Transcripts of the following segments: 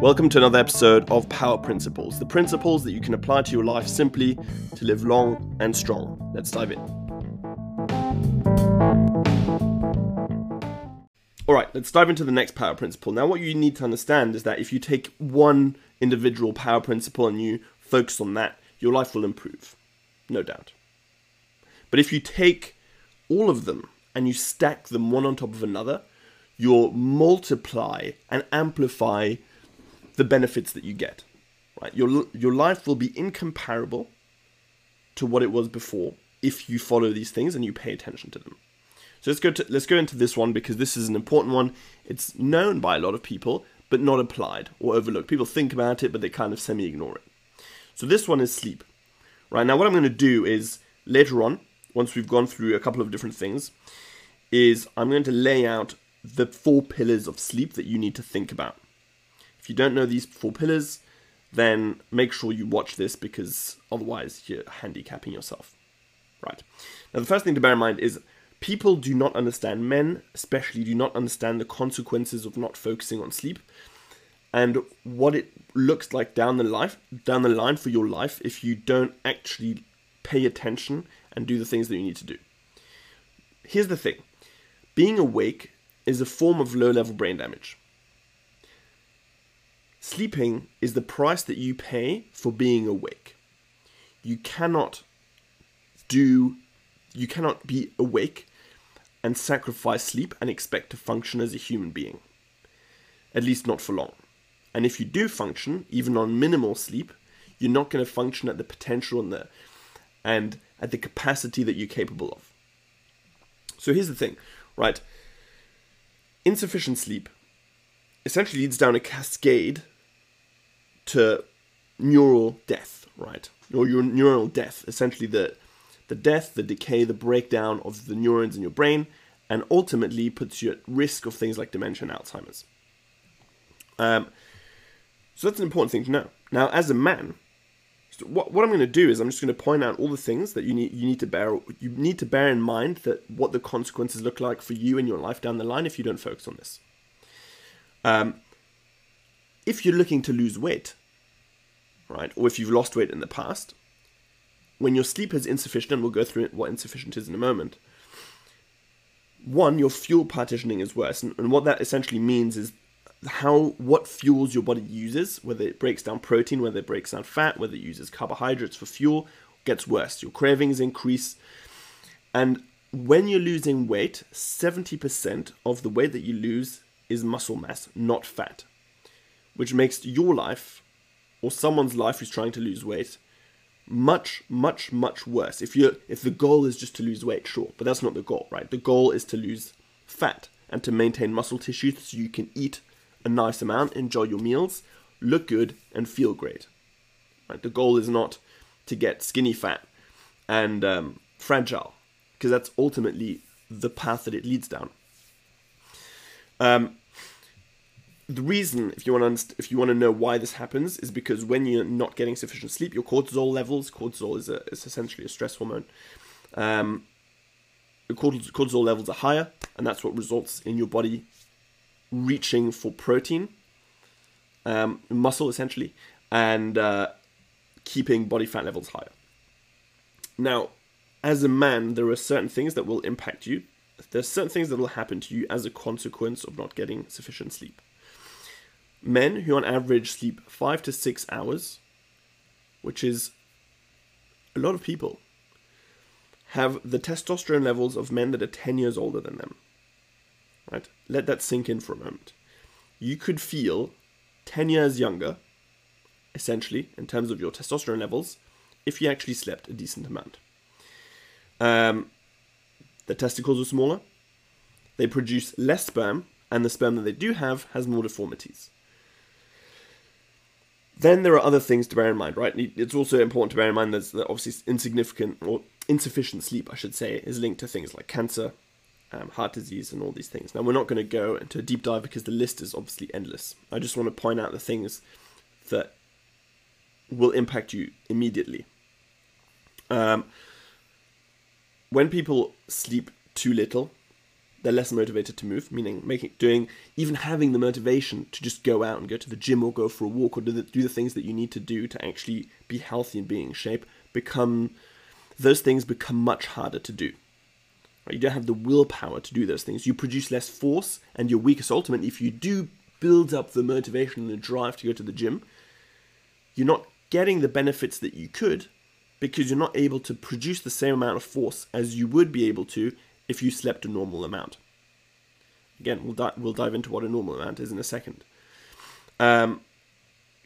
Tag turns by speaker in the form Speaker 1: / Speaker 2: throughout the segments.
Speaker 1: Welcome to another episode of Power Principles, the principles that you can apply to your life simply to live long and strong. Let's dive in. All right, let's dive into the next power principle. Now, what you need to understand is that if you take one individual power principle and you focus on that, your life will improve, no doubt. But if you take all of them and you stack them one on top of another, you'll multiply and amplify the benefits that you get. Right? Your your life will be incomparable to what it was before if you follow these things and you pay attention to them. So let's go to let's go into this one because this is an important one. It's known by a lot of people, but not applied or overlooked. People think about it, but they kind of semi-ignore it. So this one is sleep. Right now, what I'm going to do is later on, once we've gone through a couple of different things, is I'm going to lay out the four pillars of sleep that you need to think about. You don't know these four pillars, then make sure you watch this because otherwise you're handicapping yourself. Right. Now, the first thing to bear in mind is people do not understand, men especially, do not understand the consequences of not focusing on sleep and what it looks like down the life down the line for your life if you don't actually pay attention and do the things that you need to do. Here's the thing. Being awake is a form of low level brain damage. Sleeping is the price that you pay for being awake. You cannot do you cannot be awake and sacrifice sleep and expect to function as a human being. At least not for long. And if you do function, even on minimal sleep, you're not going to function at the potential and the and at the capacity that you're capable of. So here's the thing, right? Insufficient sleep essentially leads down a cascade to neural death, right? Or your neural death, essentially the the death, the decay, the breakdown of the neurons in your brain, and ultimately puts you at risk of things like dementia and Alzheimer's. Um, so that's an important thing to know. Now, as a man, so what, what I'm going to do is I'm just going to point out all the things that you need you need to bear you need to bear in mind that what the consequences look like for you in your life down the line if you don't focus on this. Um, if you're looking to lose weight, right, or if you've lost weight in the past, when your sleep is insufficient, and we'll go through what insufficient is in a moment, one, your fuel partitioning is worse. And, and what that essentially means is how what fuels your body uses, whether it breaks down protein, whether it breaks down fat, whether it uses carbohydrates for fuel, gets worse. Your cravings increase. And when you're losing weight, 70% of the weight that you lose is muscle mass, not fat, which makes your life or someone's life who's trying to lose weight much much much worse. If you if the goal is just to lose weight sure but that's not the goal right? The goal is to lose fat and to maintain muscle tissue so you can eat a nice amount enjoy your meals look good and feel great. Right? The goal is not to get skinny fat and um, fragile because that's ultimately the path that it leads down. Um, the reason, if you want to if you want to know why this happens, is because when you're not getting sufficient sleep, your cortisol levels. Cortisol is, a, is essentially a stress hormone. Um, cortisol levels are higher, and that's what results in your body reaching for protein, um, muscle essentially, and uh, keeping body fat levels higher. Now, as a man, there are certain things that will impact you. There's certain things that will happen to you as a consequence of not getting sufficient sleep. Men who on average sleep five to six hours, which is a lot of people, have the testosterone levels of men that are 10 years older than them. Right? Let that sink in for a moment. You could feel 10 years younger, essentially, in terms of your testosterone levels, if you actually slept a decent amount. Um, the testicles are smaller, they produce less sperm, and the sperm that they do have has more deformities. Then there are other things to bear in mind, right? It's also important to bear in mind that obviously insignificant or insufficient sleep, I should say, is linked to things like cancer, um, heart disease, and all these things. Now, we're not going to go into a deep dive because the list is obviously endless. I just want to point out the things that will impact you immediately. Um, when people sleep too little, they're less motivated to move, meaning making doing even having the motivation to just go out and go to the gym or go for a walk or do the, do the things that you need to do to actually be healthy and be in shape become those things become much harder to do. Right? You don't have the willpower to do those things. You produce less force and you're weakest ultimately if you do build up the motivation and the drive to go to the gym. You're not getting the benefits that you could because you're not able to produce the same amount of force as you would be able to if you slept a normal amount. Again, we'll, di- we'll dive into what a normal amount is in a second. Um,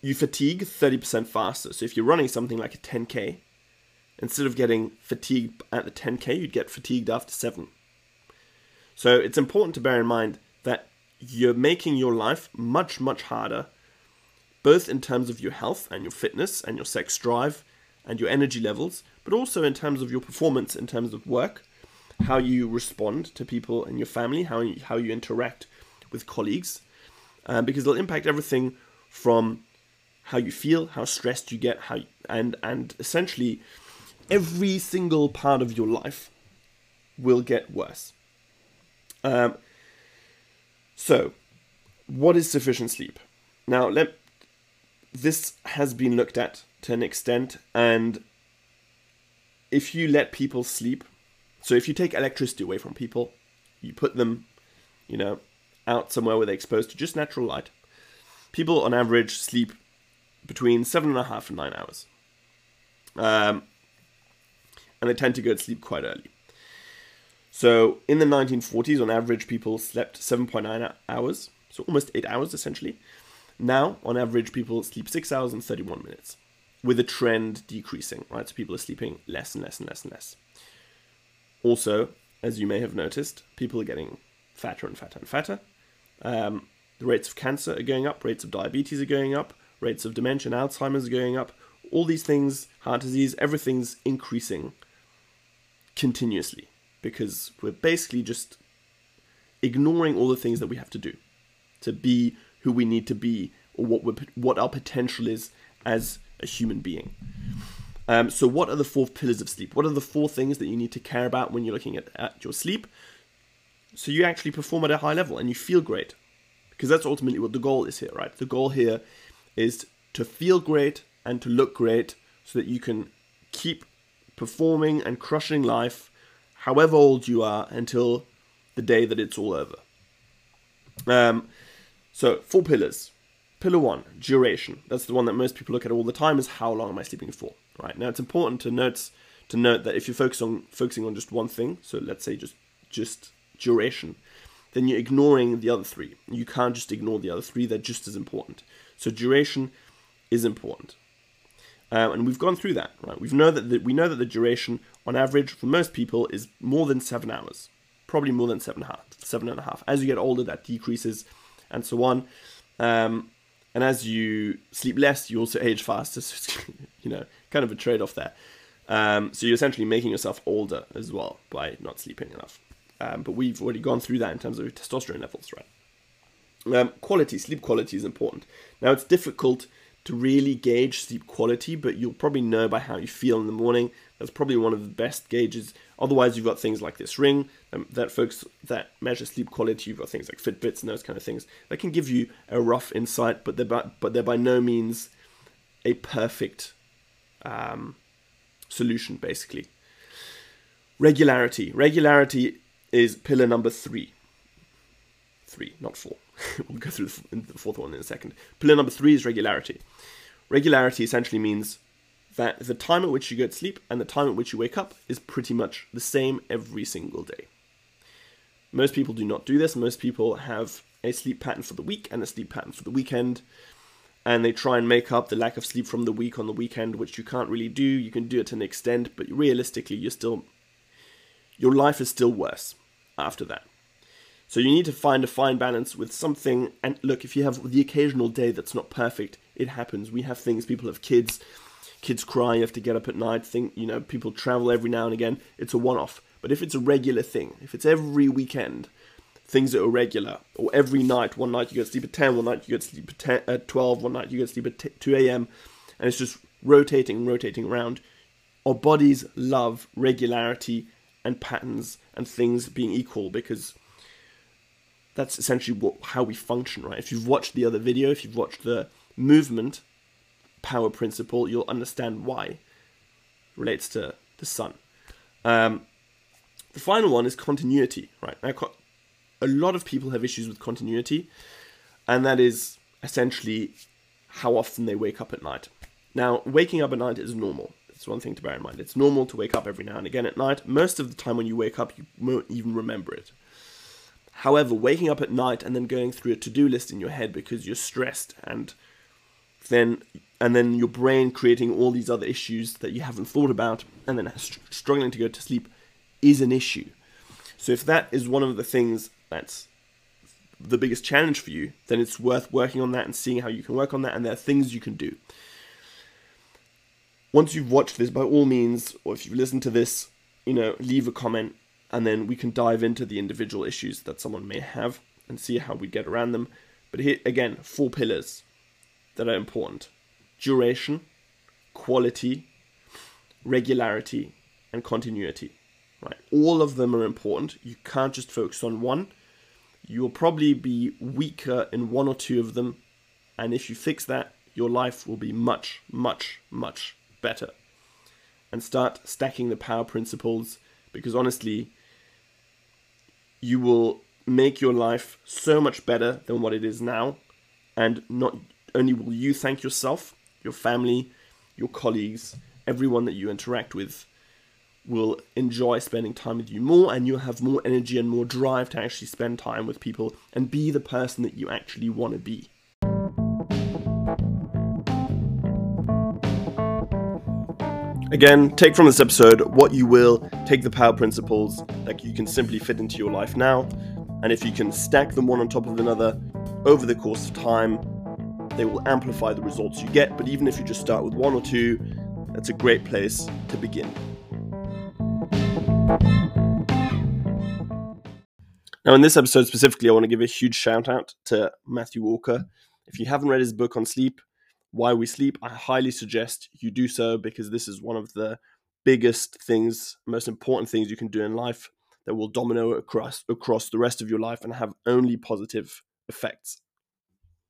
Speaker 1: you fatigue 30% faster. So if you're running something like a 10K, instead of getting fatigued at the 10K, you'd get fatigued after 7. So it's important to bear in mind that you're making your life much, much harder, both in terms of your health and your fitness and your sex drive and your energy levels, but also in terms of your performance in terms of work how you respond to people in your family, how you, how you interact with colleagues, um, because it'll impact everything from how you feel, how stressed you get, how and and essentially every single part of your life will get worse. Um, so, what is sufficient sleep? Now, let this has been looked at to an extent, and if you let people sleep so if you take electricity away from people, you put them, you know, out somewhere where they're exposed to just natural light. People on average sleep between seven and a half and nine hours. Um, and they tend to go to sleep quite early. So in the 1940s, on average, people slept 7.9 hours, so almost eight hours essentially. Now, on average, people sleep six hours and 31 minutes, with a trend decreasing, right? So people are sleeping less and less and less and less. Also, as you may have noticed, people are getting fatter and fatter and fatter. Um, the rates of cancer are going up, rates of diabetes are going up, rates of dementia and Alzheimer's are going up. All these things, heart disease, everything's increasing continuously because we're basically just ignoring all the things that we have to do to be who we need to be or what what our potential is as a human being. Um, so, what are the four pillars of sleep? What are the four things that you need to care about when you're looking at, at your sleep? So you actually perform at a high level and you feel great. Because that's ultimately what the goal is here, right? The goal here is to feel great and to look great so that you can keep performing and crushing life however old you are until the day that it's all over. Um, so, four pillars. Pillar one, duration. That's the one that most people look at all the time is how long am I sleeping for? right? Now it's important to note to note that if you focus on focusing on just one thing, so let's say just just duration, then you're ignoring the other three. You can't just ignore the other three; they're just as important. So duration is important, um, and we've gone through that. Right? We know that the, we know that the duration, on average, for most people, is more than seven hours, probably more than seven and a half. Seven and a half. As you get older, that decreases, and so on. Um, and as you sleep less, you also age faster. So you know, kind of a trade off there. Um, so you're essentially making yourself older as well by not sleeping enough. Um, but we've already gone through that in terms of testosterone levels, right? Um, quality, sleep quality is important. Now it's difficult to really gauge sleep quality, but you'll probably know by how you feel in the morning. That's probably one of the best gauges. Otherwise, you've got things like this ring um, that folks that measure sleep quality. You've got things like Fitbits and those kind of things that can give you a rough insight, but they're by, but they're by no means a perfect um, solution, basically. Regularity. Regularity is pillar number three. Three, not four. we'll go through the fourth one in a second. Pillar number three is regularity. Regularity essentially means that the time at which you go to sleep and the time at which you wake up is pretty much the same every single day. Most people do not do this. Most people have a sleep pattern for the week and a sleep pattern for the weekend and they try and make up the lack of sleep from the week on the weekend, which you can't really do. You can do it to an extent, but realistically, you're still your life is still worse after that. So you need to find a fine balance with something. And look, if you have the occasional day that's not perfect, it happens. We have things. People have kids. Kids cry. You have to get up at night. Think you know people travel every now and again. It's a one-off. But if it's a regular thing, if it's every weekend, things are regular, or every night. One night you go to sleep at 10, one night you go to sleep at, 10, at 12, one night you go to sleep at 2 a.m., and it's just rotating, rotating around. Our bodies love regularity and patterns and things being equal because that's essentially what, how we function, right? If you've watched the other video, if you've watched the movement power principle, you'll understand why it relates to the sun. Um, the final one is continuity, right? Now, a lot of people have issues with continuity, and that is essentially how often they wake up at night. Now, waking up at night is normal. It's one thing to bear in mind. It's normal to wake up every now and again at night. Most of the time, when you wake up, you won't even remember it. However, waking up at night and then going through a to-do list in your head because you're stressed and then and then your brain creating all these other issues that you haven't thought about and then struggling to go to sleep is an issue. So if that is one of the things that's the biggest challenge for you, then it's worth working on that and seeing how you can work on that and there are things you can do. Once you've watched this by all means or if you've listened to this, you know, leave a comment and then we can dive into the individual issues that someone may have and see how we get around them. But here again, four pillars that are important duration, quality, regularity, and continuity. Right? All of them are important. You can't just focus on one. You'll probably be weaker in one or two of them, and if you fix that, your life will be much, much, much better. And start stacking the power principles because honestly, you will make your life so much better than what it is now. And not only will you thank yourself, your family, your colleagues, everyone that you interact with will enjoy spending time with you more and you'll have more energy and more drive to actually spend time with people and be the person that you actually want to be. Again, take from this episode what you will, take the power principles that you can simply fit into your life now, and if you can stack them one on top of another over the course of time, they will amplify the results you get. But even if you just start with one or two, that's a great place to begin. Now, in this episode specifically, I want to give a huge shout out to Matthew Walker. If you haven't read his book on sleep, why we sleep, I highly suggest you do so because this is one of the biggest things, most important things you can do in life that will domino across across the rest of your life and have only positive effects